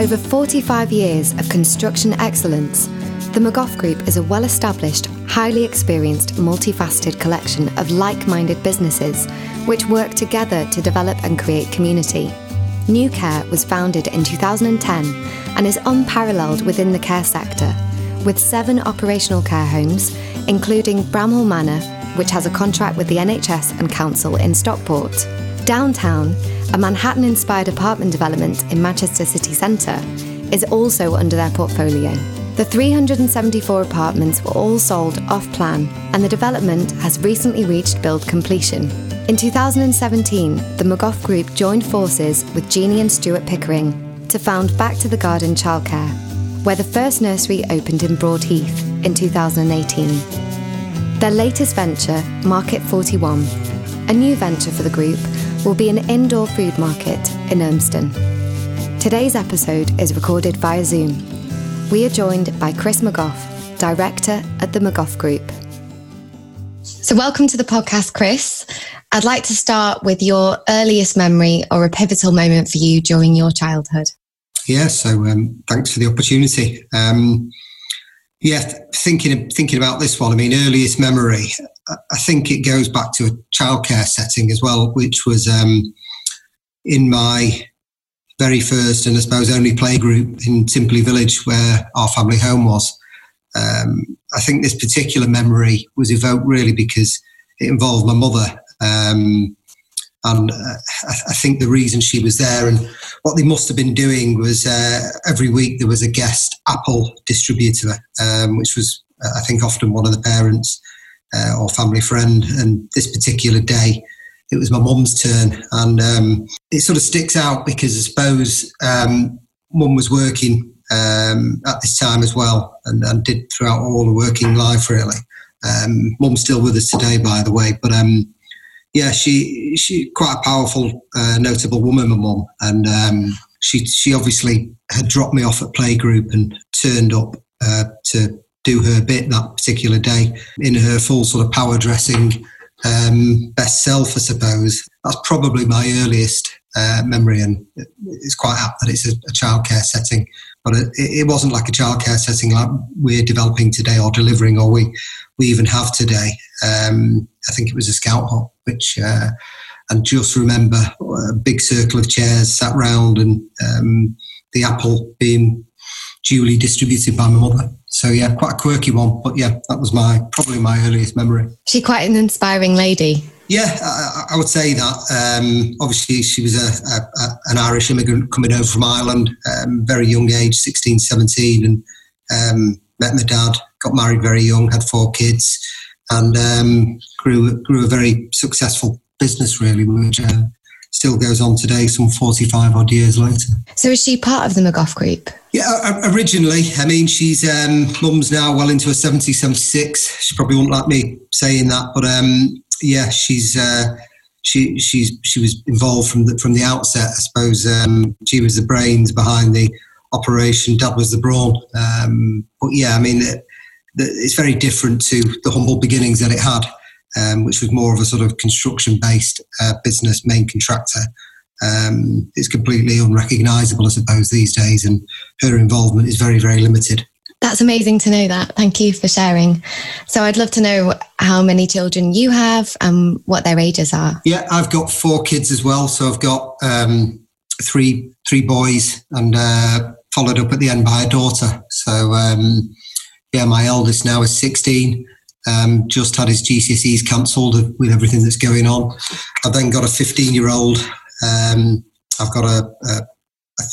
over 45 years of construction excellence, the McGough Group is a well established, highly experienced, multifaceted collection of like minded businesses which work together to develop and create community. New Care was founded in 2010 and is unparalleled within the care sector, with seven operational care homes, including Bramhall Manor, which has a contract with the NHS and Council in Stockport. Downtown, a Manhattan inspired apartment development in Manchester city centre, is also under their portfolio. The 374 apartments were all sold off plan, and the development has recently reached build completion. In 2017, the McGough Group joined forces with Jeannie and Stuart Pickering to found Back to the Garden Childcare, where the first nursery opened in Broadheath in 2018. Their latest venture, Market 41, a new venture for the group, will be an indoor food market in Urmston. Today's episode is recorded via Zoom. We are joined by Chris McGough, Director at the McGough Group. So, welcome to the podcast, Chris. I'd like to start with your earliest memory or a pivotal moment for you during your childhood. Yeah, so um, thanks for the opportunity. Um, yeah, thinking thinking about this one, I mean, earliest memory. I think it goes back to a childcare setting as well, which was um, in my very first and I suppose only playgroup in Simply Village, where our family home was. Um, I think this particular memory was evoked really because it involved my mother. Um, and uh, I, I, think the reason she was there and what they must have been doing was uh, every week there was a guest apple distributor, um, which was, uh, I think, often one of the parents uh, or family friend. And this particular day, it was my mum's turn. And um, it sort of sticks out because I suppose um, mum was working um, at this time as well and, and, did throughout all the working life, really. Um, mum's still with us today, by the way. But um, yeah, she she quite a powerful, uh, notable woman, my mum, and um, she she obviously had dropped me off at playgroup and turned up uh, to do her bit that particular day in her full sort of power dressing um, best self, I suppose. That's probably my earliest uh, memory, and it's quite apt that it's a, a childcare setting. But it, it, wasn't like a childcare setting like we're developing today or delivering, or we we even have today. Um, I think it was a scout hut, which uh, and just remember a big circle of chairs sat round and um, the apple being duly distributed by my mother. So yeah, quite a quirky one, but yeah, that was my probably my earliest memory. She quite an inspiring lady. Yeah, I, I would say that. Um, obviously, she was a, a, a, an Irish immigrant coming over from Ireland, um, very young age, 16, 17, and um, met my dad, got married very young, had four kids, and um, grew grew a very successful business, really, which uh, still goes on today, some 45 odd years later. So, is she part of the McGough Group? Yeah, originally. I mean, she's um, mum's now well into her 70, 76. She probably won't like me saying that, but um, yeah, she's. Uh, she she's she was involved from the from the outset. I suppose um, she was the brains behind the operation. Dad was the brawn. Um, but yeah, I mean, it, it's very different to the humble beginnings that it had um, which was more of a sort of construction based uh, business, main contractor. Um, it's completely unrecognisable, I suppose, these days, and her involvement is very, very limited. That's amazing to know that. Thank you for sharing. So, I'd love to know how many children you have and what their ages are. Yeah, I've got four kids as well. So, I've got um, three three boys and uh, followed up at the end by a daughter. So, um, yeah, my eldest now is 16 um, just had his GCSEs cancelled with everything that's going on. I've then got a 15 year old. Um, I've got a, a,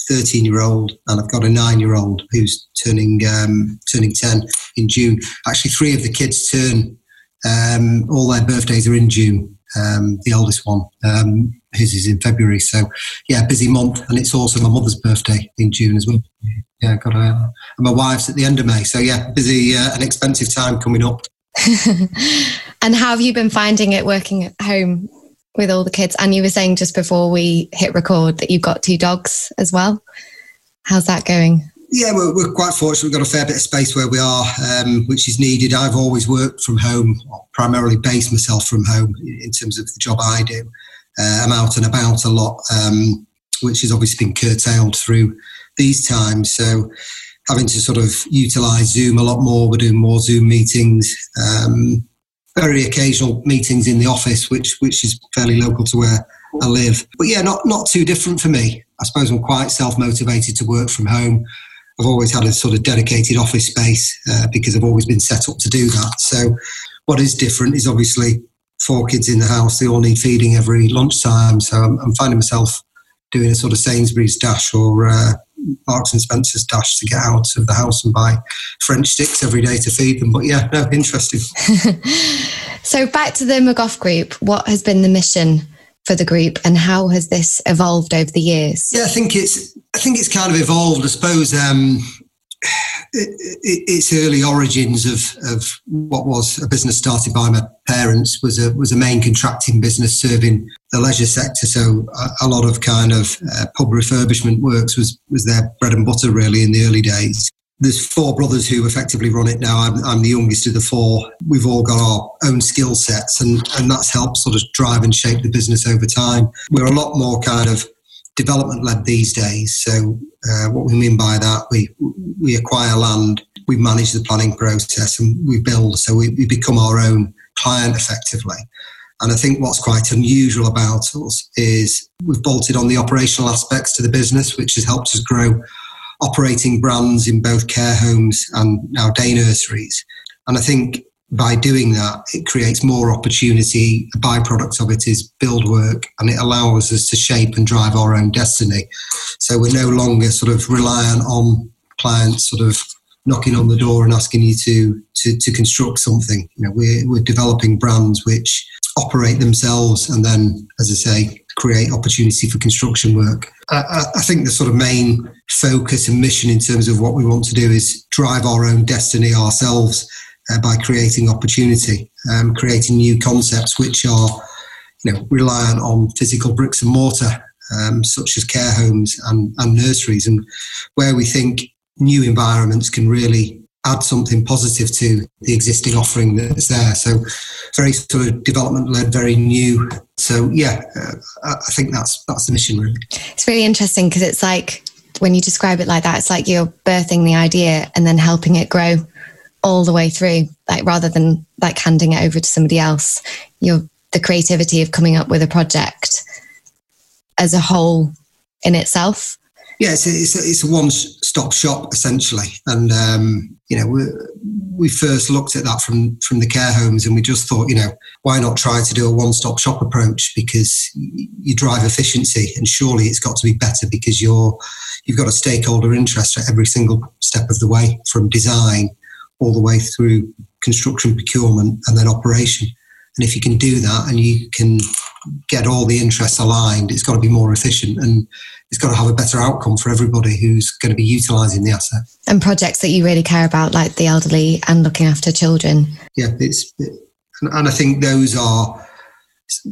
13 year old and I've got a nine year old who's turning um, turning 10 in June. Actually, three of the kids turn. Um, all their birthdays are in June. Um, the oldest one, um, his is in February. So, yeah, busy month, and it's also my mother's birthday in June as well. Yeah, got a, and my wife's at the end of May. So, yeah, busy uh, and expensive time coming up. and how have you been finding it working at home with all the kids? And you were saying just before we hit record that you've got two dogs as well. How's that going? Yeah, we're, we're quite fortunate. We've got a fair bit of space where we are, um, which is needed. I've always worked from home, primarily based myself from home in terms of the job I do. Uh, I'm out and about a lot, um, which has obviously been curtailed through these times. So having to sort of utilize Zoom a lot more. We're doing more Zoom meetings, um, very occasional meetings in the office, which which is fairly local to where I live. But yeah, not not too different for me. I suppose I'm quite self motivated to work from home. I've always had a sort of dedicated office space uh, because I've always been set up to do that. So, what is different is obviously four kids in the house. They all need feeding every lunchtime. So, I'm, I'm finding myself doing a sort of Sainsbury's dash or uh, Marks and Spencer's dash to get out of the house and buy French sticks every day to feed them. But yeah, no, interesting. so, back to the McGough Group, what has been the mission? for the group and how has this evolved over the years yeah i think it's i think it's kind of evolved i suppose um, it, it, its early origins of, of what was a business started by my parents was a was a main contracting business serving the leisure sector. So a, a lot of kind of uh, pub refurbishment works was was their bread and butter really in the early days there's four brothers who effectively run it now. I'm, I'm, the youngest of the four. We've all got our own skill sets, and, and that's helped sort of drive and shape the business over time. We're a lot more kind of development led these days. So, uh, what we mean by that, we we acquire land, we manage the planning process, and we build. So we, we become our own client effectively. And I think what's quite unusual about us is we've bolted on the operational aspects to the business, which has helped us grow operating brands in both care homes and now day nurseries. And I think by doing that, it creates more opportunity. The byproduct of it is build work and it allows us to shape and drive our own destiny. So we're no longer sort of reliant on clients sort of knocking on the door and asking you to to, to construct something. You know, we're, we're developing brands which operate themselves and then, as I say, create opportunity for construction work. I, I, think the sort of main focus and mission in terms of what we want to do is drive our own destiny ourselves uh, by creating opportunity, um, creating new concepts which are, you know, reliant on physical bricks and mortar, um, such as care homes and, and nurseries, and where we think new environments can really add something positive to the existing offering that's there. So, very sort of development led, very new. So, yeah, uh, I think that's that's the mission really. It's really interesting because it's like when you describe it like that, it's like you're birthing the idea and then helping it grow all the way through. Like rather than like handing it over to somebody else, you're the creativity of coming up with a project as a whole in itself yeah, it's a, it's a, it's a one-stop shop essentially, and um, you know we we first looked at that from from the care homes, and we just thought, you know, why not try to do a one-stop shop approach because you drive efficiency, and surely it's got to be better because you're you've got a stakeholder interest at every single step of the way, from design all the way through construction, procurement, and then operation. And if you can do that and you can get all the interests aligned, it's got to be more efficient and it's got to have a better outcome for everybody who's going to be utilising the asset. And projects that you really care about, like the elderly and looking after children. Yeah, it's and I think those are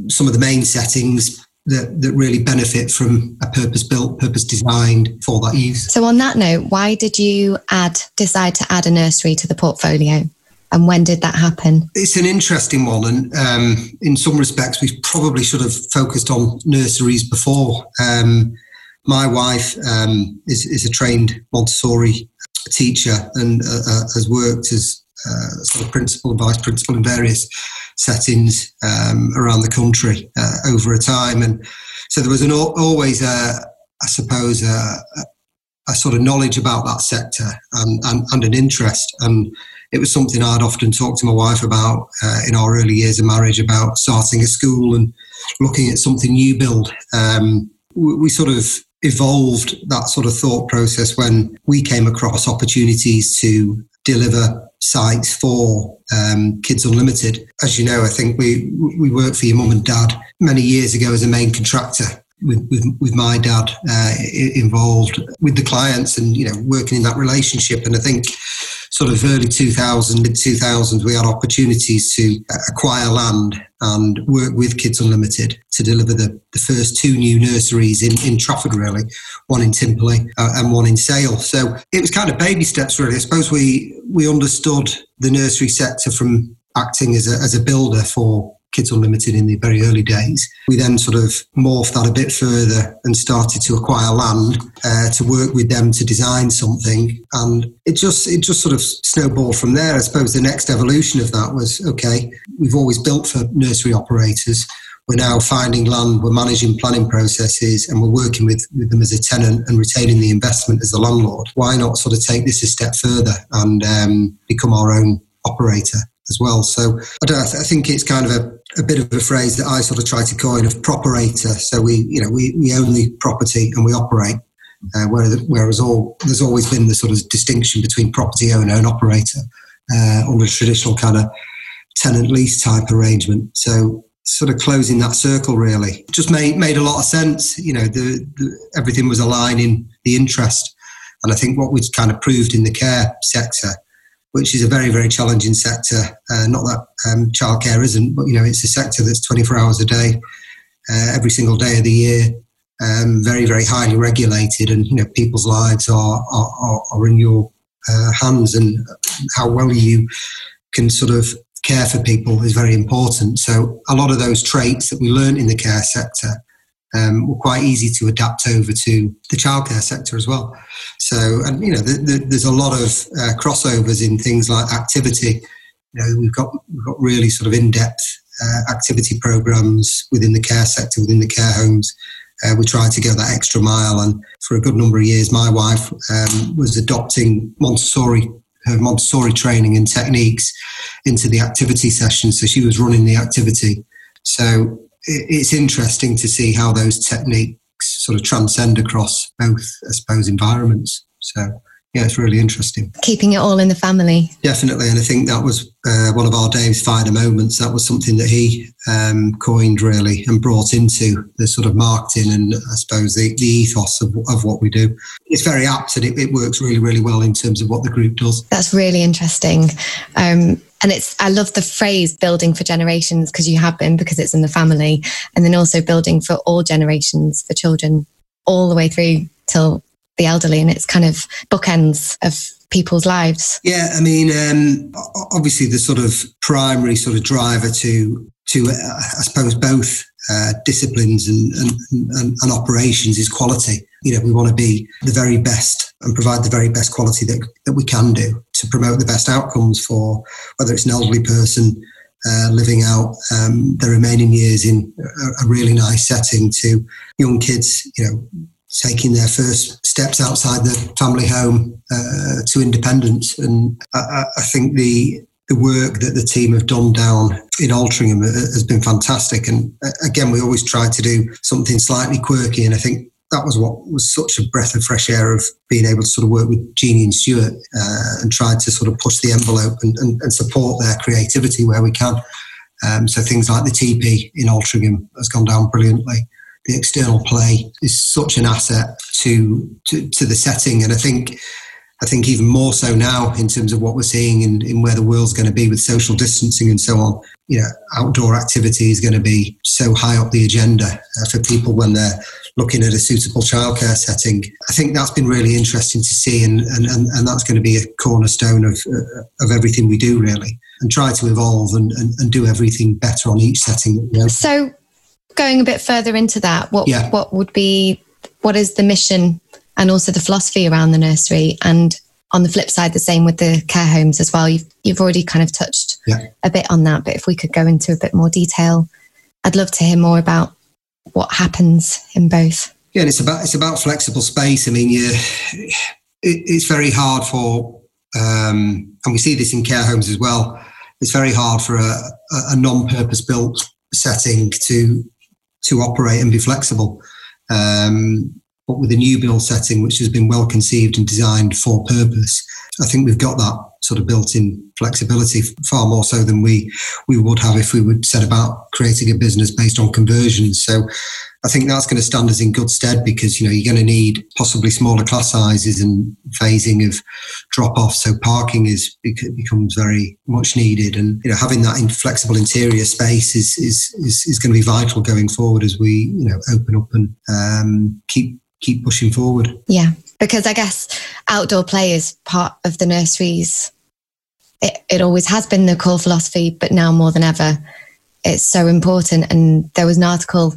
some of the main settings that, that really benefit from a purpose built, purpose designed for that use. So on that note, why did you add decide to add a nursery to the portfolio? and when did that happen? It's an interesting one, and um, in some respects, we probably should have focused on nurseries before. Um, my wife um, is, is, a trained Montessori teacher and uh, uh, has worked as uh, sort of principal and vice principal in various settings um, around the country uh, over a time, and so there was an always, a, I suppose, a, a, sort of knowledge about that sector and, and, and an interest and it was something I'd often talk to my wife about uh, in our early years of marriage about starting a school and looking at something new build. Um, we, we sort of evolved that sort of thought process when we came across opportunities to deliver sites for um, Kids Unlimited. As you know, I think we we worked for your mum and dad many years ago as a main contractor. With, with, with my dad uh, involved with the clients and you know working in that relationship and I think sort of early 2000s, mid 2000s, we had opportunities to acquire land and work with Kids Unlimited to deliver the, the first two new nurseries in, in Trafford, really, one in Timperley uh, and one in Sale. So it was kind of baby steps, really. I suppose we, we understood the nursery sector from acting as a, as a builder for Kids Unlimited in the very early days. We then sort of morphed that a bit further and started to acquire land uh, to work with them to design something, and it just it just sort of snowballed from there. I suppose the next evolution of that was okay. We've always built for nursery operators we're now finding land, we're managing planning processes, and we're working with, with them as a tenant and retaining the investment as the landlord. Why not sort of take this a step further and um, become our own operator as well? So I, don't, I think it's kind of a, a bit of a phrase that I sort of try to coin of properator. So we, you know, we, we own the property and we operate. Uh, whereas, whereas all there's always been the sort of distinction between property owner and operator uh, under traditional kind of tenant lease type arrangement. So sort of closing that circle really just made made a lot of sense you know the, the, everything was aligning the interest and i think what we've kind of proved in the care sector which is a very very challenging sector uh, not that um, childcare isn't but you know it's a sector that's 24 hours a day uh, every single day of the year um, very very highly regulated and you know people's lives are are, are in your uh, hands and how well you can sort of care for people is very important. So a lot of those traits that we learn in the care sector um, were quite easy to adapt over to the childcare sector as well. So, and you know, the, the, there's a lot of uh, crossovers in things like activity. You know, we've got we've got really sort of in-depth uh, activity programs within the care sector, within the care homes. Uh, we try to go that extra mile, and for a good number of years, my wife um, was adopting Montessori her Montessori training and techniques into the activity session. So she was running the activity. So it's interesting to see how those techniques sort of transcend across both, I suppose, environments. So yeah, it's really interesting. Keeping it all in the family. Definitely. And I think that was uh, one of our Dave's finer moments. That was something that he um, coined really and brought into the sort of marketing and I suppose the, the ethos of, of what we do. It's very apt and it, it, works really, really well in terms of what the group does. That's really interesting. Um, and it's I love the phrase building for generations because you have been because it's in the family and then also building for all generations for children all the way through till the elderly and it's kind of bookends of people's lives. Yeah, I mean, um, obviously the sort of primary sort of driver to to uh, I suppose both uh, disciplines and, and, and, and, operations is quality. You know, we want to be the very best and provide the very best quality that, that we can do to promote the best outcomes for whether it's an elderly person uh, living out um, the remaining years in a, a really nice setting to young kids, you know, taking their first steps outside the family home uh, to independence. And I, I, think the the work that the team have done down in Altrincham has been fantastic. And uh, again, we always try to do something slightly quirky. And I think that was what was such a breath of fresh air of being able to sort of work with Jeannie and Stuart uh, and try to sort of push the envelope and, and, and support their creativity where we can. Um, so things like the TP in Altrincham has gone down brilliantly the external play is such an asset to, to, to the setting. And I think I think even more so now in terms of what we're seeing in, in where the world's going to be with social distancing and so on. You know, outdoor activity is going to be so high up the agenda uh, for people when they're looking at a suitable childcare setting. I think that's been really interesting to see, and, and, and, and that's going to be a cornerstone of, uh, of everything we do, really, and try to evolve and, and, and do everything better on each setting. You know? So, going a bit further into that, what yeah. what would be what is the mission and also the philosophy around the nursery? And on the flip side, the same with the care homes as well. You've you've already kind of touched yeah. a bit on that, but if we could go into a bit more detail, I'd love to hear more about what happens in both. Yeah, and it's about it's about flexible space. I mean, you, it, it's very hard for, um, and we see this in care homes as well. It's very hard for a, a non-purpose built setting to to operate and be flexible. Um, but with a new build setting, which has been well conceived and designed for purpose, I think we've got that sort of built-in flexibility far more so than we we would have if we would set about creating a business based on conversions. So I think that's going to stand us in good stead because you know you're going to need possibly smaller class sizes and phasing of drop off. So parking is becomes very much needed, and you know having that flexible interior space is is is, is going to be vital going forward as we you know open up and um, keep keep pushing forward. Yeah, because I guess outdoor play is part of the nurseries. It, it always has been the core philosophy, but now more than ever, it's so important. And there was an article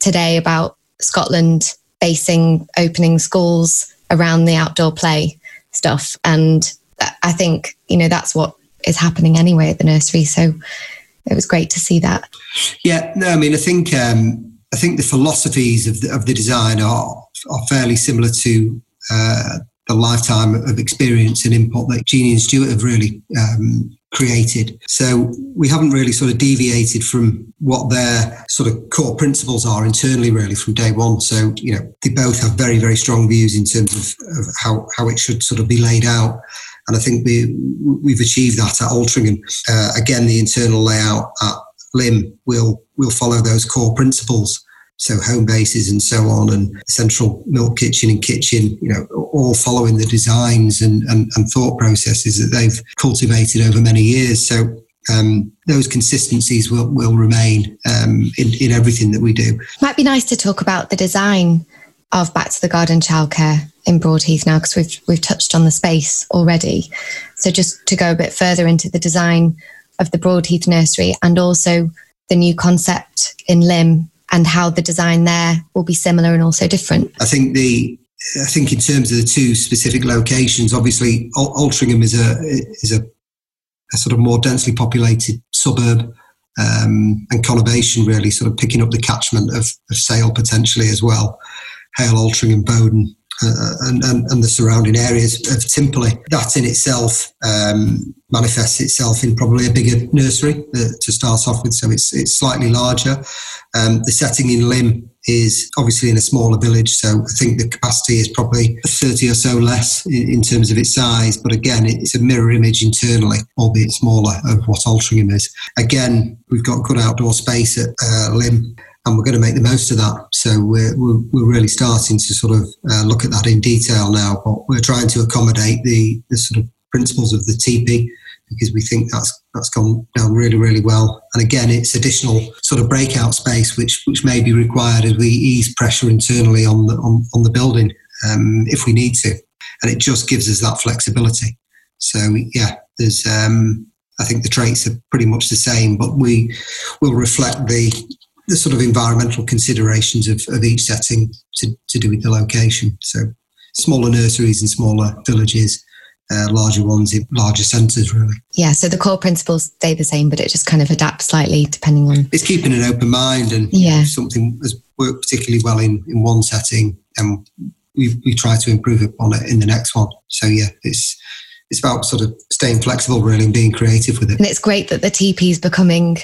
today about Scotland basing opening schools around the outdoor play stuff. And I think, you know, that's what is happening anyway at the nursery. So it was great to see that. Yeah, no, I mean, I think um, I think the philosophies of the, of the design are are fairly similar to uh, the lifetime of experience and input that Jeannie and Stuart have really um, created. So we haven't really sort of deviated from what their sort of core principles are internally, really, from day one. So, you know, they both have very, very strong views in terms of, of how, how it should sort of be laid out. And I think we, we've achieved that at Altrincham. Uh, again, the internal layout at Lymm will will follow those core principles so home bases and so on, and central milk kitchen and kitchen, you know, all following the designs and, and, and thought processes that they've cultivated over many years. So um, those consistencies will, will remain um, in, in everything that we do. Might be nice to talk about the design of Back to the Garden childcare in Broadheath now, because we've we've touched on the space already. So just to go a bit further into the design of the Broadheath nursery and also the new concept in Lymm and how the design there will be similar and also different? I think the I think in terms of the two specific locations, obviously Altrincham is a is a, a sort of more densely populated suburb, um, and Conurbation really sort of picking up the catchment of, of Sale potentially as well. Hale, Altrincham, Bowdon, uh, and, and, and, the surrounding areas of Timperley. That in itself um, manifests itself in probably a bigger nursery uh, to start off with, so it's, it's slightly larger. Um, the setting in Lymm is obviously in a smaller village, so I think the capacity is probably 30 or so less in, in terms of its size, but again, it's a mirror image internally, albeit smaller, of what Altrincham is. Again, we've got good outdoor space at uh, Lymm and we're going to make the most of that. So we're, we're, we're really starting to sort of uh, look at that in detail now. But we're trying to accommodate the, the sort of principles of the TP because we think that's that's gone down really really well. And again, it's additional sort of breakout space which which may be required as we ease pressure internally on the on, on the building um, if we need to, and it just gives us that flexibility. So yeah, there's um, I think the traits are pretty much the same, but we will reflect the the sort of environmental considerations of, of each setting to, to do with the location. So smaller nurseries and smaller villages, uh, larger ones in larger centres, really. Yeah, so the core principles stay the same, but it just kind of adapts slightly depending on. It's keeping an open mind, and yeah. something has worked particularly well in, in one setting, and we we try to improve upon it in the next one. So yeah, it's it's about sort of staying flexible, really, and being creative with it. And it's great that the TP is becoming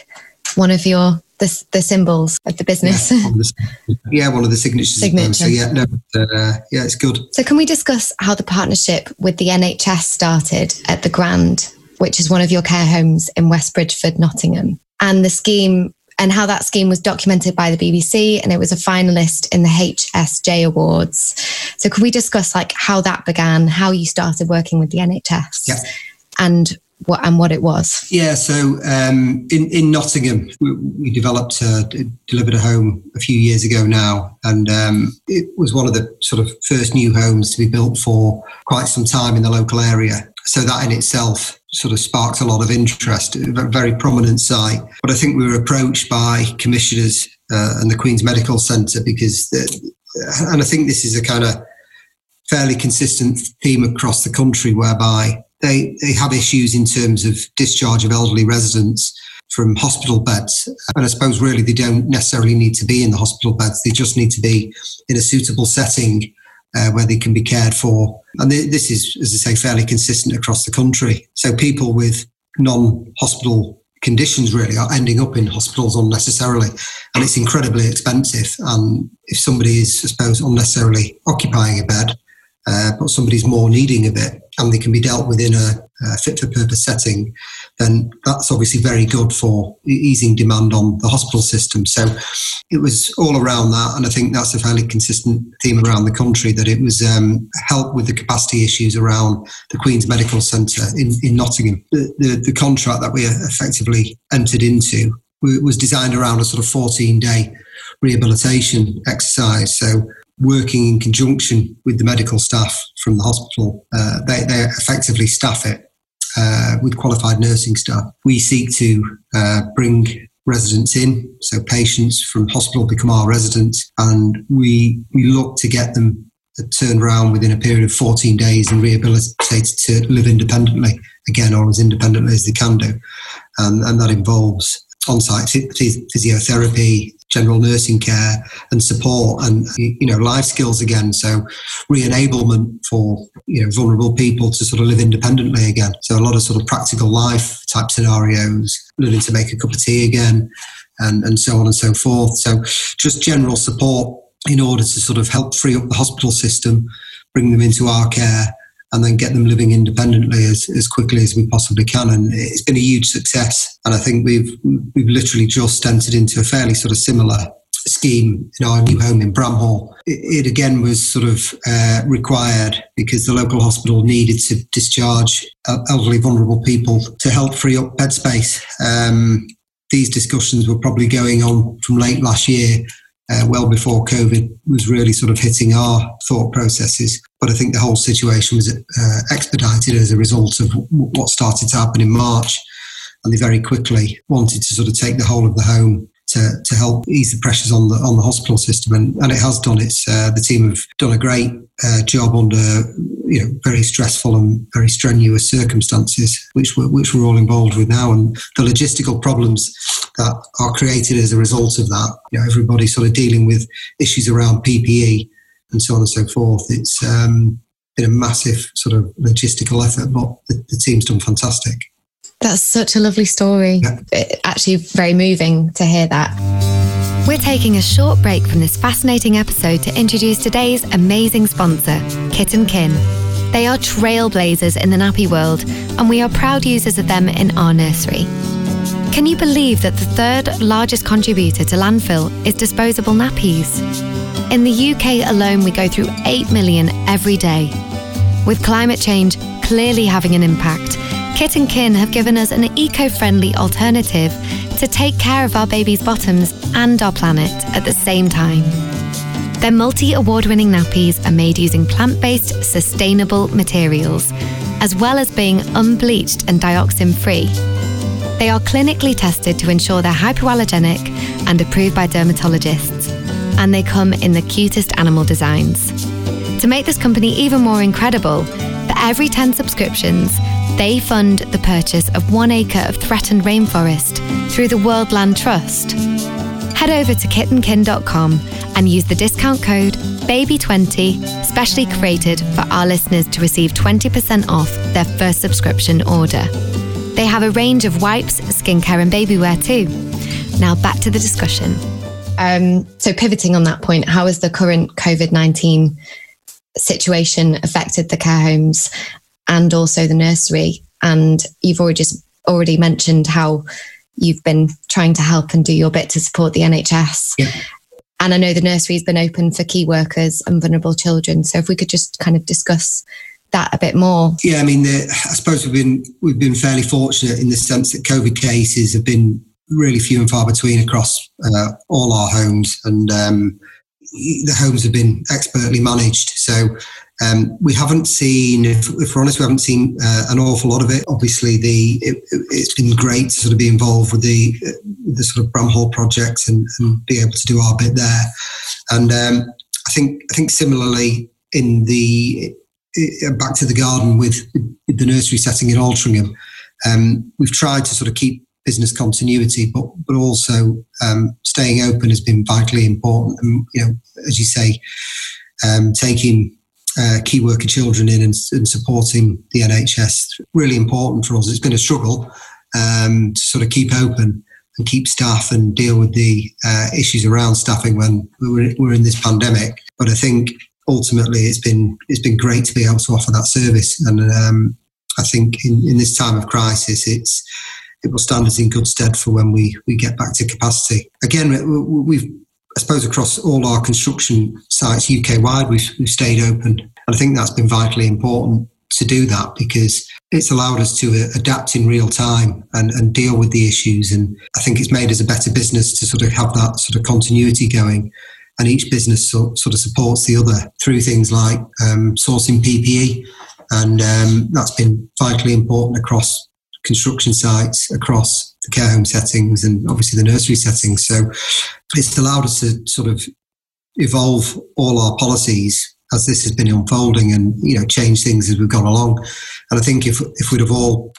one of your the, the symbols of the business. Yeah, one of the, yeah, one of the signatures. Signature. So yeah, no, uh, yeah, it's good. So can we discuss how the partnership with the NHS started at the Grand, which is one of your care homes in West Bridgford, Nottingham, and the scheme and how that scheme was documented by the BBC and it was a finalist in the HSJ Awards. So could we discuss like how that began, how you started working with the NHS? Yeah. And what and what it was? Yeah, so um, in in Nottingham, we, we developed uh, delivered a home a few years ago now, and um, it was one of the sort of first new homes to be built for quite some time in the local area. So that in itself sort of sparked a lot of interest. A very prominent site, but I think we were approached by commissioners uh, and the Queen's Medical Centre because, the, and I think this is a kind of fairly consistent theme across the country whereby they, they have issues in terms of discharge of elderly residents from hospital beds. And I suppose really they don't necessarily need to be in the hospital beds, they just need to be in a suitable setting uh, where they can be cared for. And this is, as I say, fairly consistent across the country. So people with non hospital conditions really are ending up in hospitals unnecessarily and it's incredibly expensive and if somebody is i suppose unnecessarily occupying a bed uh, but somebody's more needing of it and they can be dealt with in a, a fit for purpose setting, then that's obviously very good for easing demand on the hospital system. So it was all around that. And I think that's a fairly consistent theme around the country that it was um, help with the capacity issues around the Queen's Medical Centre in, in Nottingham. The, the, the contract that we effectively entered into was designed around a sort of 14 day rehabilitation exercise. So working in conjunction with the medical staff from the hospital. Uh, they, they effectively staff it uh, with qualified nursing staff. We seek to uh, bring residents in. So patients from hospital become our residents, and we we look to get them turned around within a period of 14 days and rehabilitated to live independently again or as independently as they can do. And, and that involves on-site physiotherapy, general nursing care and support and you know life skills again. So re-enablement for you know vulnerable people to sort of live independently again. So a lot of sort of practical life type scenarios learning to make a cup of tea again and and so on and so forth. So just general support in order to sort of help free up the hospital system bring them into our care and then get them living independently as, as quickly as we possibly can. And it's been a huge success. And I think we've we've literally just entered into a fairly sort of similar scheme in our new home in Bramhall. It, it again was sort of uh, required because the local hospital needed to discharge elderly, vulnerable people to help free up bed space. Um, these discussions were probably going on from late last year uh, well before COVID was really sort of hitting our thought processes. But I think the whole situation was uh, expedited as a result of w- what started to happen in March. And they very quickly wanted to sort of take the whole of the home to, to help ease the pressures on the on the hospital system, and, and it has done. It's uh, the team have done a great uh, job under you know very stressful and very strenuous circumstances, which we're, which we're all involved with now, and the logistical problems that are created as a result of that. You know, everybody sort of dealing with issues around PPE and so on and so forth. It's um, been a massive sort of logistical effort, but the, the team's done fantastic. That's such a lovely story. Yeah. Actually, very moving to hear that. We're taking a short break from this fascinating episode to introduce today's amazing sponsor, Kit & Kin. They are trailblazers in the nappy world, and we are proud users of them in our nursery. Can you believe that the third largest contributor to landfill is disposable nappies? In the UK alone, we go through 8 million every day. With climate change clearly having an impact, Kit and Kin have given us an eco friendly alternative to take care of our baby's bottoms and our planet at the same time. Their multi award winning nappies are made using plant based, sustainable materials, as well as being unbleached and dioxin free. They are clinically tested to ensure they're hypoallergenic and approved by dermatologists, and they come in the cutest animal designs. To make this company even more incredible, for every 10 subscriptions, they fund the purchase of one acre of threatened rainforest through the World Land Trust. Head over to kitandkin.com and use the discount code BABY20, specially created for our listeners to receive 20% off their first subscription order. They have a range of wipes, skincare, and baby wear too. Now back to the discussion. Um, so, pivoting on that point, how has the current COVID 19 situation affected the care homes and also the nursery. And you've already just already mentioned how you've been trying to help and do your bit to support the NHS. Yeah. And I know the nursery's been open for key workers and vulnerable children. So if we could just kind of discuss that a bit more. Yeah, I mean, the, I suppose we've been we've been fairly fortunate in the sense that COVID cases have been really few and far between across uh, all our homes, and um, the homes have been expertly managed. So um, we haven't seen, if, if, we're honest, we haven't seen uh, an awful lot of it. Obviously, the it, has been great to sort of be involved with the the sort of Bramhall project and, and be able to do our bit there. And um, I think I think similarly in the back to the garden with, with the nursery setting in Altrincham, um, we've tried to sort of keep business continuity, but but also um, staying open has been vitally important. And you know, as you say, um, taking uh, key worker children in and, and, supporting the NHS really important for us. It's been a struggle um, to sort of keep open and keep staff and deal with the uh, issues around staffing when we're, we're in this pandemic. But I think ultimately it's been it's been great to be able to offer that service, and um, I think in, in this time of crisis, it's it will stand us in good stead for when we we get back to capacity. Again, we've I suppose across all our construction sites UK wide, we've, we've stayed open. And I think that's been vitally important to do that because it's allowed us to uh, adapt in real time and, and deal with the issues. And I think it's made us a better business to sort of have that sort of continuity going. And each business so, sort of supports the other through things like um, sourcing PPE. And um, that's been vitally important across construction sites across the care home settings and obviously the nursery settings. So it's allowed us to sort of evolve all our policies as this has been unfolding and you know change things as we've gone along. And I think if if we'd have all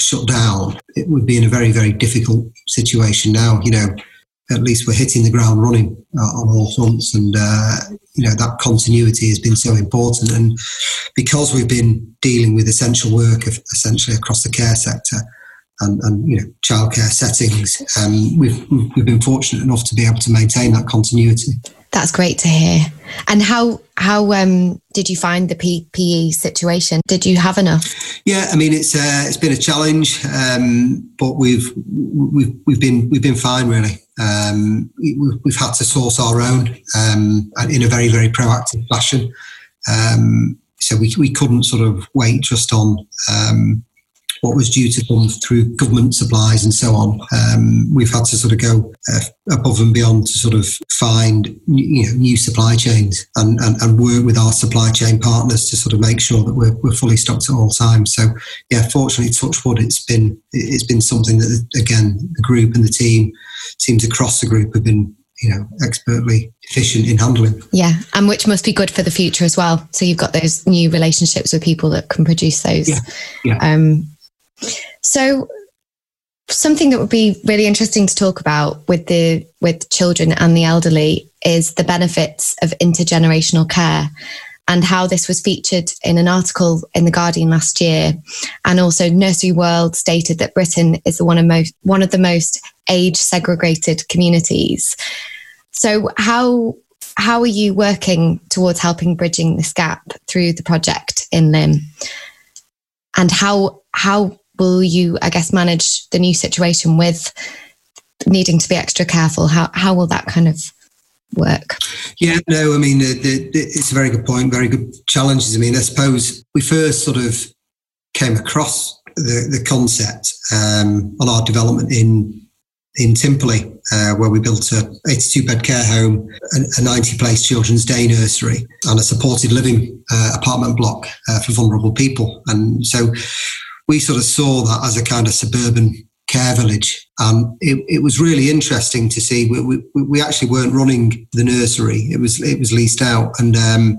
shut down, it would be in a very very difficult situation now. You know, at least we're hitting the ground running uh, on all fronts, and uh, you know that continuity has been so important. And because we've been dealing with essential work of, essentially across the care sector. And, and you know, childcare settings. Um, we've we've been fortunate enough to be able to maintain that continuity. That's great to hear. And how how um, did you find the PPE situation? Did you have enough? Yeah, I mean it's uh, it's been a challenge, um, but we've we've we've been we've been fine really. Um, we've had to source our own um, in a very very proactive fashion. Um, so we we couldn't sort of wait just on um, what was due to come through government supplies and so on. Um, we've had to sort of go uh, above and beyond to sort of find you know, new supply chains and, and, and, work with our supply chain partners to sort of make sure that we're, we're fully stocked at all times. So yeah, fortunately, touch wood, it's been it's been something that again the group and the team teams across the group have been you know expertly efficient in handling yeah and which must be good for the future as well so you've got those new relationships with people that can produce those yeah. Yeah. Um, so something that would be really interesting to talk about with the with children and the elderly is the benefits of intergenerational care and how this was featured in an article in the Guardian last year. And also Nursery World stated that Britain is the one of most one of the most age segregated communities. So how how are you working towards helping bridging this gap through the project in Lymm And how how will you, I guess, manage the new situation with needing to be extra careful? How how will that kind of work? Yeah, no, I mean, the, the, it's a very good point, very good challenges. I mean, I suppose we first sort of came across the, the concept um, on our development in in Timperley, uh, where we built a 82 bed care home, a, 90 place children's day nursery, and a supported living uh, apartment block uh, for vulnerable people. And so we sort of saw that as a kind of suburban care village. And it, it was really interesting to see. We, we, we, actually weren't running the nursery; it was it was leased out, and um,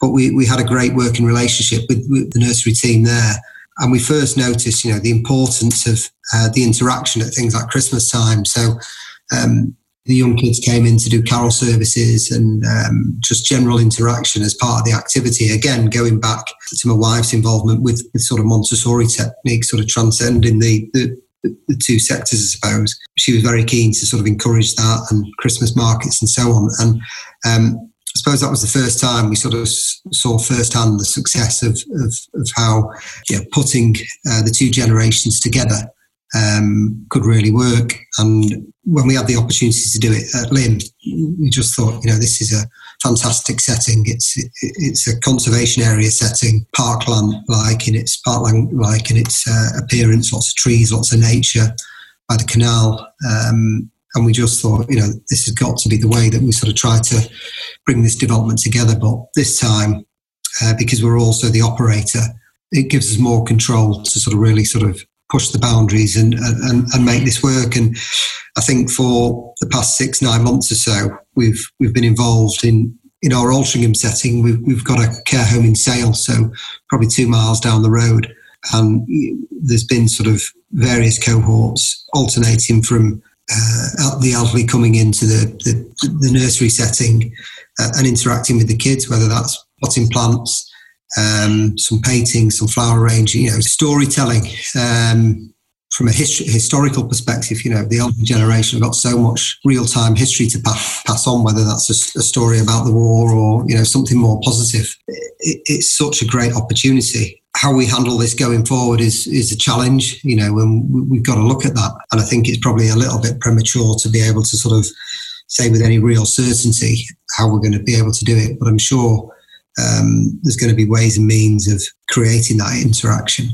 but we, we had a great working relationship with, with, the nursery team there. And we first noticed, you know, the importance of uh, the interaction at things like Christmas time. So um, the young kids came in to do carol services and um, just general interaction as part of the activity. Again, going back to my wife's involvement with, with sort of Montessori techniques, sort of transcending the, the, the two sectors, I suppose. She was very keen to sort of encourage that and Christmas markets and so on. And um, I suppose that was the first time we sort of saw firsthand the success of, of, of how you know, putting uh, the two generations together um, could really work. And when we had the opportunity to do it at Lymm, we just thought, you know, this is a fantastic setting. It's it, it's a conservation area setting, parkland like in its parkland like in its uh, appearance, lots of trees, lots of nature by the canal. Um, and we just thought, you know, this has got to be the way that we sort of try to bring this development together. But this time, uh, because we're also the operator, it gives us more control to sort of really sort of push the boundaries and, and, and make this work. And I think for the past six, nine months or so, we've, we've been involved in, in our Altrincham setting. We've, we've got a care home in Sale, so probably two miles down the road. And there's been sort of various cohorts alternating from uh, the elderly coming into the, the, the nursery setting uh, and interacting with the kids, whether that's potting plants, um, some painting, some flower arranging, you know, storytelling. Um, from a historical perspective, you know, the older generation got so much real time history to pass, pass on, whether that's a, a, story about the war or, you know, something more positive. It, it's such a great opportunity. How we handle this going forward is, is a challenge, you know, and we've got to look at that. And I think it's probably a little bit premature to be able to sort of say with any real certainty how we're going to be able to do it. But I'm sure um, there's going to be ways and means of creating that interaction.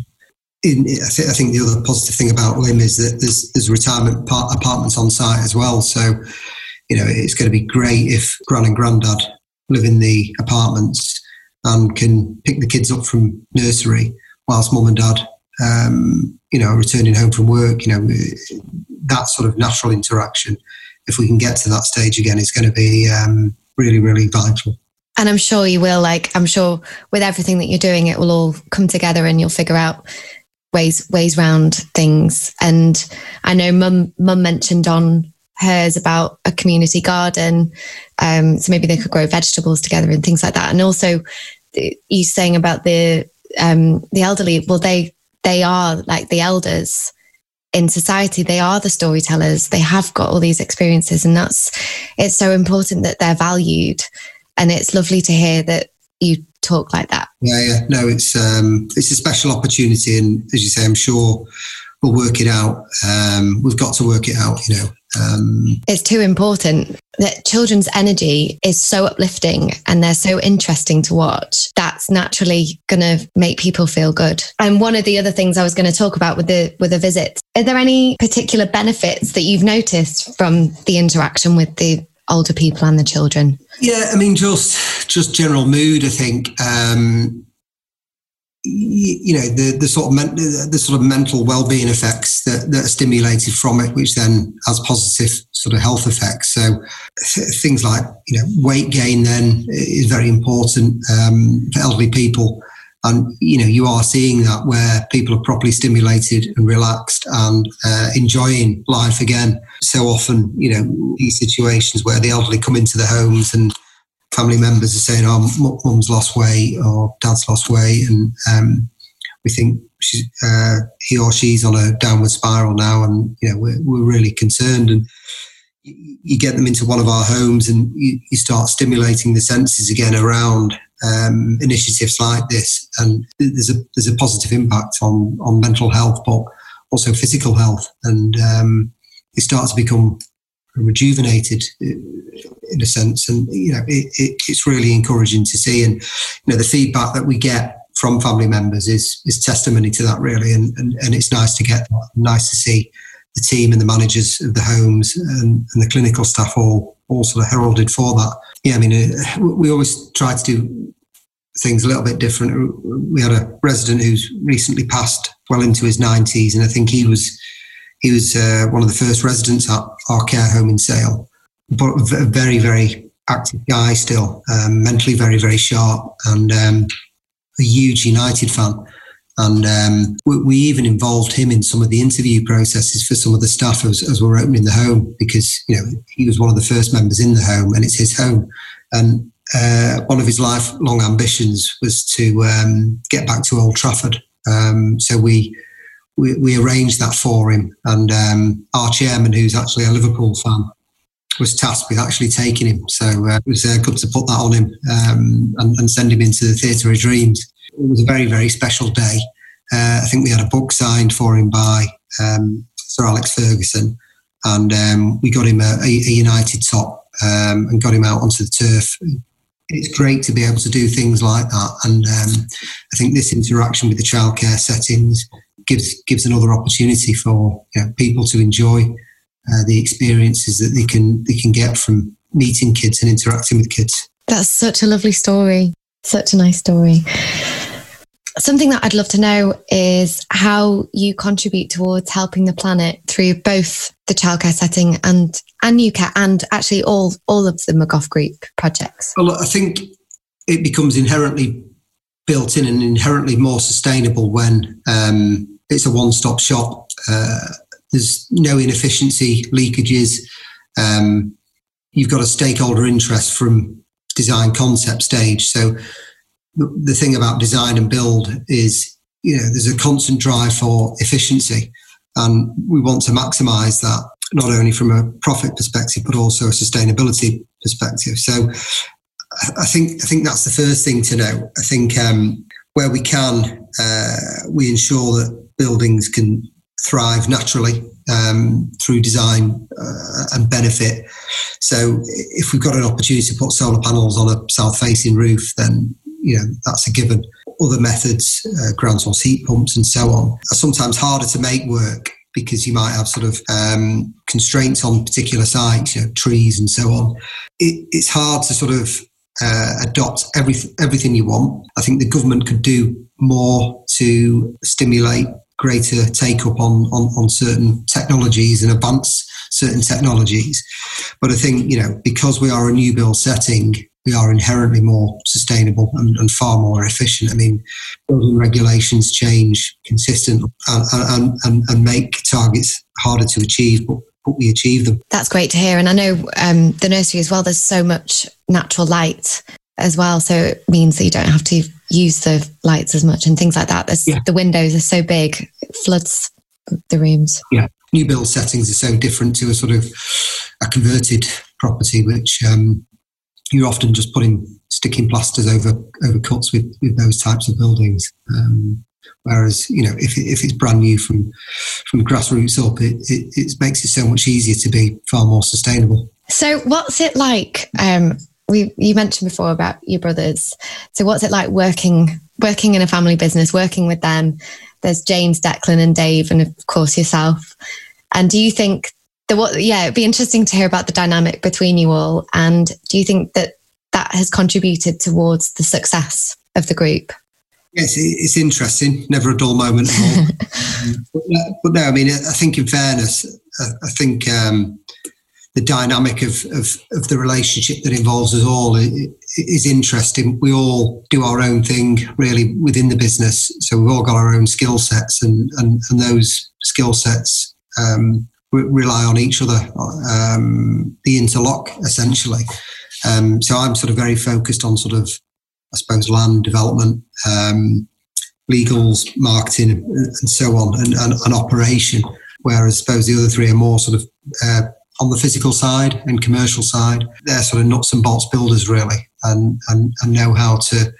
In, I, th- I, think the other positive thing about Lymm is that there's, there's retirement par- apartments on site as well. So, you know, it's going to be great if gran and granddad live in the apartments and can pick the kids up from nursery whilst mum and dad um, you know, returning home from work, you know, that sort of natural interaction, if we can get to that stage again, is going to be um, really, really vital. And I'm sure you will. Like, I'm sure with everything that you're doing, it will all come together, and you'll figure out ways ways round things. And I know Mum Mum mentioned on hers about a community garden, um, so maybe they could grow vegetables together and things like that. And also, you saying about the um, the elderly. Well, they they are like the elders in society they are the storytellers they have got all these experiences and that's it's so important that they're valued and it's lovely to hear that you talk like that. Yeah yeah. No it's um it's a special opportunity. And as you say i'm sure we'll work it out. Um we've got to work it out you know. Um, it's too important that children's energy is so uplifting and they're so interesting to watch. That's naturally going to make people feel good. And one of the other things I was going to talk about with the with the visit, are there any particular benefits that you've noticed from the interaction with the older people and the children? Yeah, I mean, just just general mood. I think um, you know the the sort of men, the sort of mental well-being effects that, that are stimulated from it which then has positive sort of health effects so th- things like you know weight gain then is very important um, for elderly people and you know you are seeing that where people are properly stimulated and relaxed and uh, enjoying life again so often you know these situations where the elderly come into the homes and family members are saying, "Oh, mum's lost weight or dad's lost weight," and um, we think uh, he or she's on a downward spiral now, and you know we're, we're really concerned. And you, get them into one of our homes, and you, you start stimulating the senses again around um, initiatives like this, and there's a there's a positive impact on on mental health, but also physical health, and um, they start to become rejuvenated uh, in a sense. And, you know, it, it, it's really encouraging to see. And, you know, the feedback that we get from family members is, is testimony to that really. And, and, and it's nice to get. Nice to see the team and the managers of the homes and, and the clinical staff all, all sort of heralded for that. Yeah, I mean, uh, we always try to do things a little bit different. We had a resident who's recently passed well into his 90s, and I think he was he was uh, one of the first residents at our care home in Sale, but a very, very active guy still, um, mentally very, very sharp, and um, a huge United fan. And um, we, we, even involved him in some of the interview processes for some of the staff as, as we're opening the home because you know he was one of the first members in the home and it's his home. And uh, one of his lifelong ambitions was to um, get back to Old Trafford. Um, so we we, we arranged that for him. And um, our chairman, who's actually a Liverpool fan, was tasked with actually taking him. So uh, it was uh, good to put that on him um, and, and, send him into the Theatre of Dreams. It was a very, very special day. Uh, I think we had a book signed for him by um, Sir Alex Ferguson, and um, we got him a, a United top um, and got him out onto the turf. It's great to be able to do things like that, and um, I think this interaction with the childcare settings gives gives another opportunity for you know, people to enjoy uh, the experiences that they can they can get from meeting kids and interacting with kids. That's such a lovely story. Such a nice story. Something that I'd love to know is how you contribute towards helping the planet through both the childcare setting and and UCARE and actually all all of the McGough Group projects. Well, I think it becomes inherently built in and inherently more sustainable when um, it's a one-stop shop. Uh, there's no inefficiency, leakages. Um, you've got a stakeholder interest from design concept stage. So the, thing about design and build is, you know, there's a constant drive for efficiency, and we want to maximise that not only from a profit perspective but also a sustainability perspective. So I think I think that's the first thing to know. I think um, where we can, uh, we ensure that buildings can thrive naturally um, through design uh, and benefit. So if we've got an opportunity to put solar panels on a south-facing roof, then you know that's a given. Other methods, uh, ground source heat pumps, and so on, are sometimes harder to make work because you might have sort of um, constraints on particular sites, you know, trees and so on. It, it's hard to sort of uh, adopt every, everything you want. I think the government could do more to stimulate greater take up on, on, on certain technologies and advance certain technologies. But I think, you know, because we are a new build setting, we are inherently more sustainable and, and far more efficient. I mean, building regulations change consistently and, and, and, make targets harder to achieve, but but we achieve them. That's great to hear. And I know um, the nursery as well, there's so much natural light as well. So it means that you don't have to use the lights as much and things like that. Yeah. The windows are so big, it floods the rooms. Yeah. New build settings are so different to a sort of a converted property, which um, you're often just putting sticking plasters over over cuts with, with those types of buildings. Um, whereas you know if, if it's brand new from from grassroots up, it, it, it makes it so much easier to be far more sustainable. So, what's it like? Um, we you mentioned before about your brothers. So, what's it like working working in a family business, working with them? There's James, Declan, and Dave, and of course yourself. And do you think the what? Yeah, it'd be interesting to hear about the dynamic between you all. And do you think that that has contributed towards the success of the group? Yes, it's interesting. Never a dull moment at all. but, no, but, no, I mean, I think in fairness, I, think um, the dynamic of, of, of, the relationship that involves us all is interesting. We all do our own thing really within the business. So we've all got our own skill sets and, and, and those skill sets um, rely on each other. Um, the interlock essentially. Um, so I'm sort of very focused on sort of, I suppose, land development, um, legals, marketing, and so on, and, and, and, operation. Whereas I suppose the other three are more sort of uh, on the physical side and commercial side. They're sort of nuts and bolts builders, really, and and, and know how to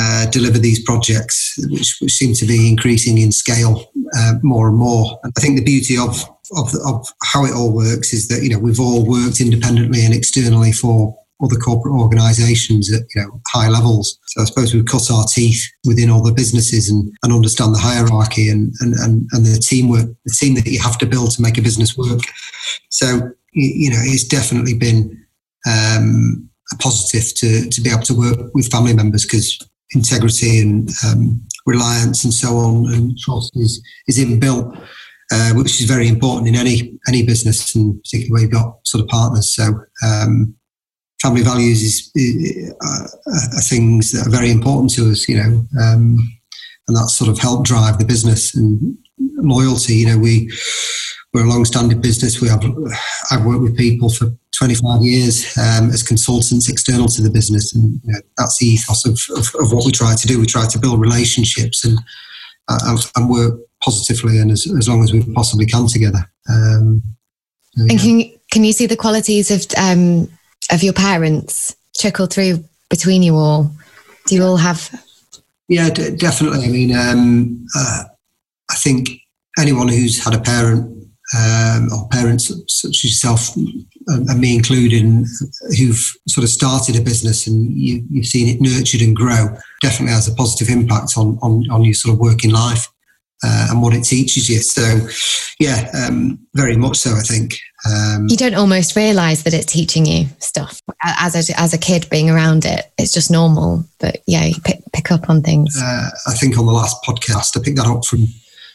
uh, deliver these projects, which, which seem to be increasing in scale uh, more and more. And I think the beauty of of, of how it all works is that you know we've all worked independently and externally for other corporate organisations at you know high levels. So I suppose we've cut our teeth within all the businesses and, and understand the hierarchy and, and, and, and the teamwork, the team that you have to build to make a business work. So you know it's definitely been um, a positive to to be able to work with family members because integrity and um, reliance and so on and trust is is inbuilt. Uh, which is very important in any any business, and particularly where you've got sort of partners. So, um, family values is, is uh, are things that are very important to us, you know, um, and that sort of helped drive the business and loyalty. You know, we we're a long-standing business. We have I've worked with people for 25 years um, as consultants external to the business, and you know, that's the ethos of, of, of, what we try to do. We try to build relationships and uh, and work positively and as, as long as we possibly can together. Um, and can you, can you see the qualities of um, of your parents trickle through between you all? Do you all have? Yeah, d- definitely. I mean, um, uh, I think anyone who's had a parent um, or parents such as yourself and me included, who've sort of started a business and you, have seen it nurtured and grow, definitely has a positive impact on, on, on your sort of working life uh, and what it teaches you. So, yeah, um, very much so. I think um, you don't almost realise that it's teaching you stuff as a, as a kid being around it. It's just normal, but yeah, you pick, pick up on things. Uh, I think on the last podcast, I picked that up from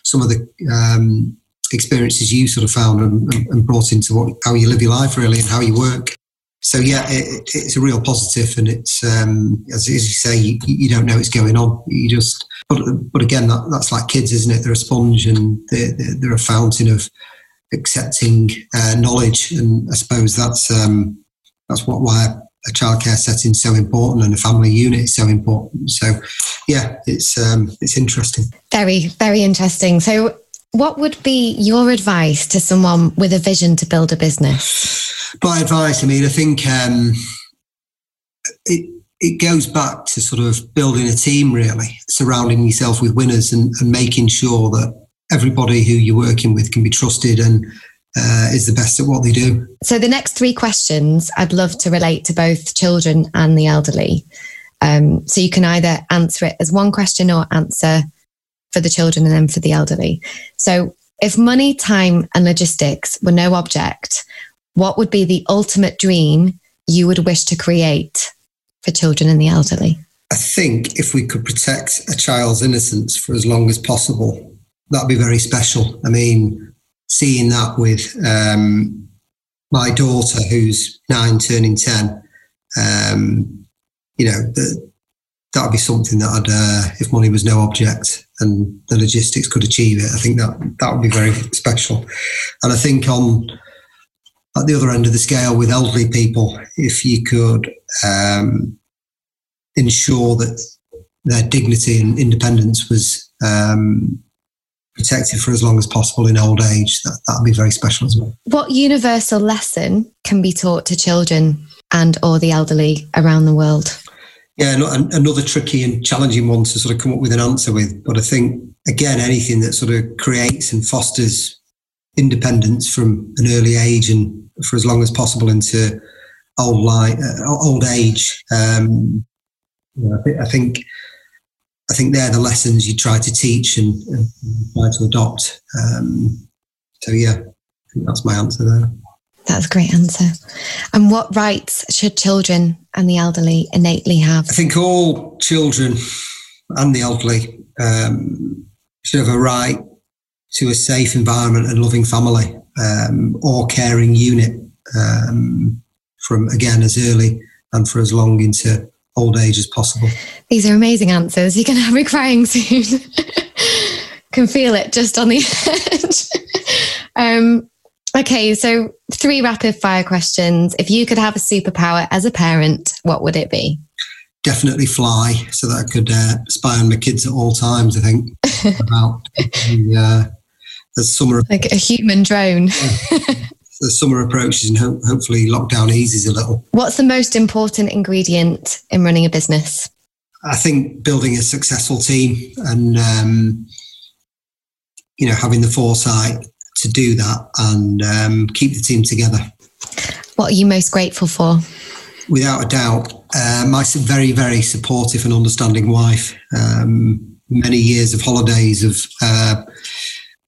some of the um, experiences you sort of found and, and brought into what, how you live your life really and how you work so yeah, it, it's a real positive, and it's um, as, as, you say, you, you, don't know it's going on. You just, but but again, that, that's like kids, isn't it? They're a sponge, and they're, they're a fountain of accepting uh, knowledge, and I suppose that's um, that's what why a childcare setting is so important and a family unit is so important. So yeah, it's um, it's interesting. Very very interesting. So what would be your advice to someone with a vision to build a business? My advice, I mean, I think um, it it goes back to sort of building a team, really, surrounding yourself with winners and, and making sure that everybody who you're working with can be trusted and uh, is the best at what they do. So, the next three questions I'd love to relate to both children and the elderly. Um, so, you can either answer it as one question or answer for the children and then for the elderly. So, if money, time, and logistics were no object, what would be the ultimate dream you would wish to create for children and the elderly? I think if we could protect a child's innocence for as long as possible, that'd be very special. I mean, seeing that with um, my daughter, who's nine, turning ten, um, you know, the, that would be something that I'd, uh, if money was no object and the logistics could achieve it, I think that that would be very special. And I think on at the other end of the scale with elderly people, if you could um, ensure that their dignity and independence was um, protected for as long as possible in old age, that that would be very special as well. What universal lesson can be taught to children and or the elderly around the world? Yeah, another tricky and challenging one to sort of come up with an answer with. But I think, again, anything that sort of creates and fosters independence from an early age and for as long as possible into old life, uh, old age. Um, you know, I, th- I, think I think they're the lessons you try to teach and, and try to adopt. Um, so yeah, that's my answer there. That's a great answer. And what rights should children and the elderly innately have? I think all children and the elderly um, should have a right to a safe environment and loving family um, or caring unit um, from, again, as early and for as long into old age as possible. These are amazing answers. You're going to have me crying soon. Can feel it just on the edge. um, Okay, so three rapid fire questions. If you could have a superpower as a parent, what would it be? Definitely fly, so that I could uh, spy on my kids at all times. I think about the, uh, the summer, like a human drone. the summer approaches, and ho- hopefully lockdown eases a little. What's the most important ingredient in running a business? I think building a successful team and um, you know having the foresight to do that and um, keep the team together. What are you most grateful for? Without a doubt, uh, my very, very supportive and understanding wife. Um, many years of holidays of uh,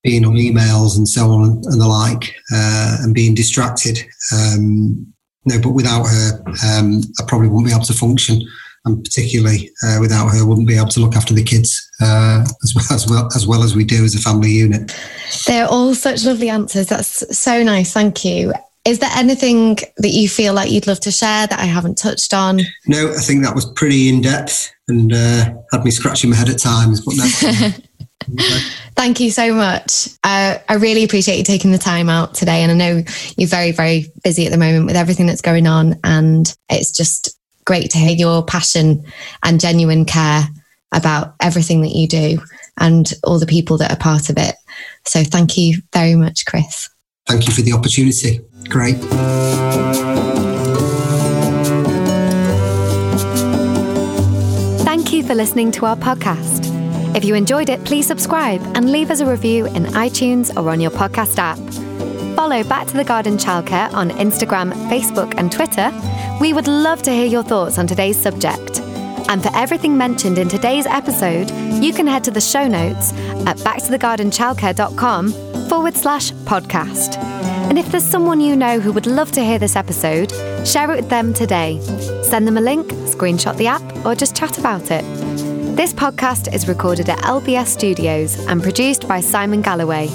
being on emails and so on and the like, uh, and being distracted. Um, no, but without her, um, I probably wouldn't be able to function and particularly uh, without her, wouldn't be able to look after the kids uh, as well as well as well as we do as a family unit. They're all such lovely answers. That's so nice. Thank you. Is there anything that you feel like you'd love to share that I haven't touched on? No, I think that was pretty in depth and uh, had me scratching my head at times. But no. Thank you so much. Uh, I really appreciate you taking the time out today. And I know you're very, very busy at the moment with everything that's going on. And it's just great to hear your passion and genuine care about everything that you do and all the people that are part of it. So thank you very much, Chris. Thank you for the opportunity. Great. Thank you for listening to our podcast. If you enjoyed it, please subscribe and leave us a review in iTunes or on your podcast app. Follow Back to the Garden Childcare on Instagram, Facebook, and Twitter we would love to hear your thoughts on today's subject. And for everything mentioned in today's episode, you can head to the show notes at backtothegardenchildcare.com forward slash podcast. And if there's someone you know who would love to hear this episode, share it with them today. Send them a link, screenshot the app, or just chat about it. This podcast is recorded at LBS Studios and produced by Simon Galloway.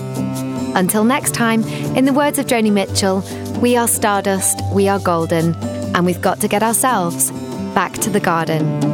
Until next time, in the words of Joni Mitchell, we are stardust, we are golden and we've got to get ourselves back to the garden.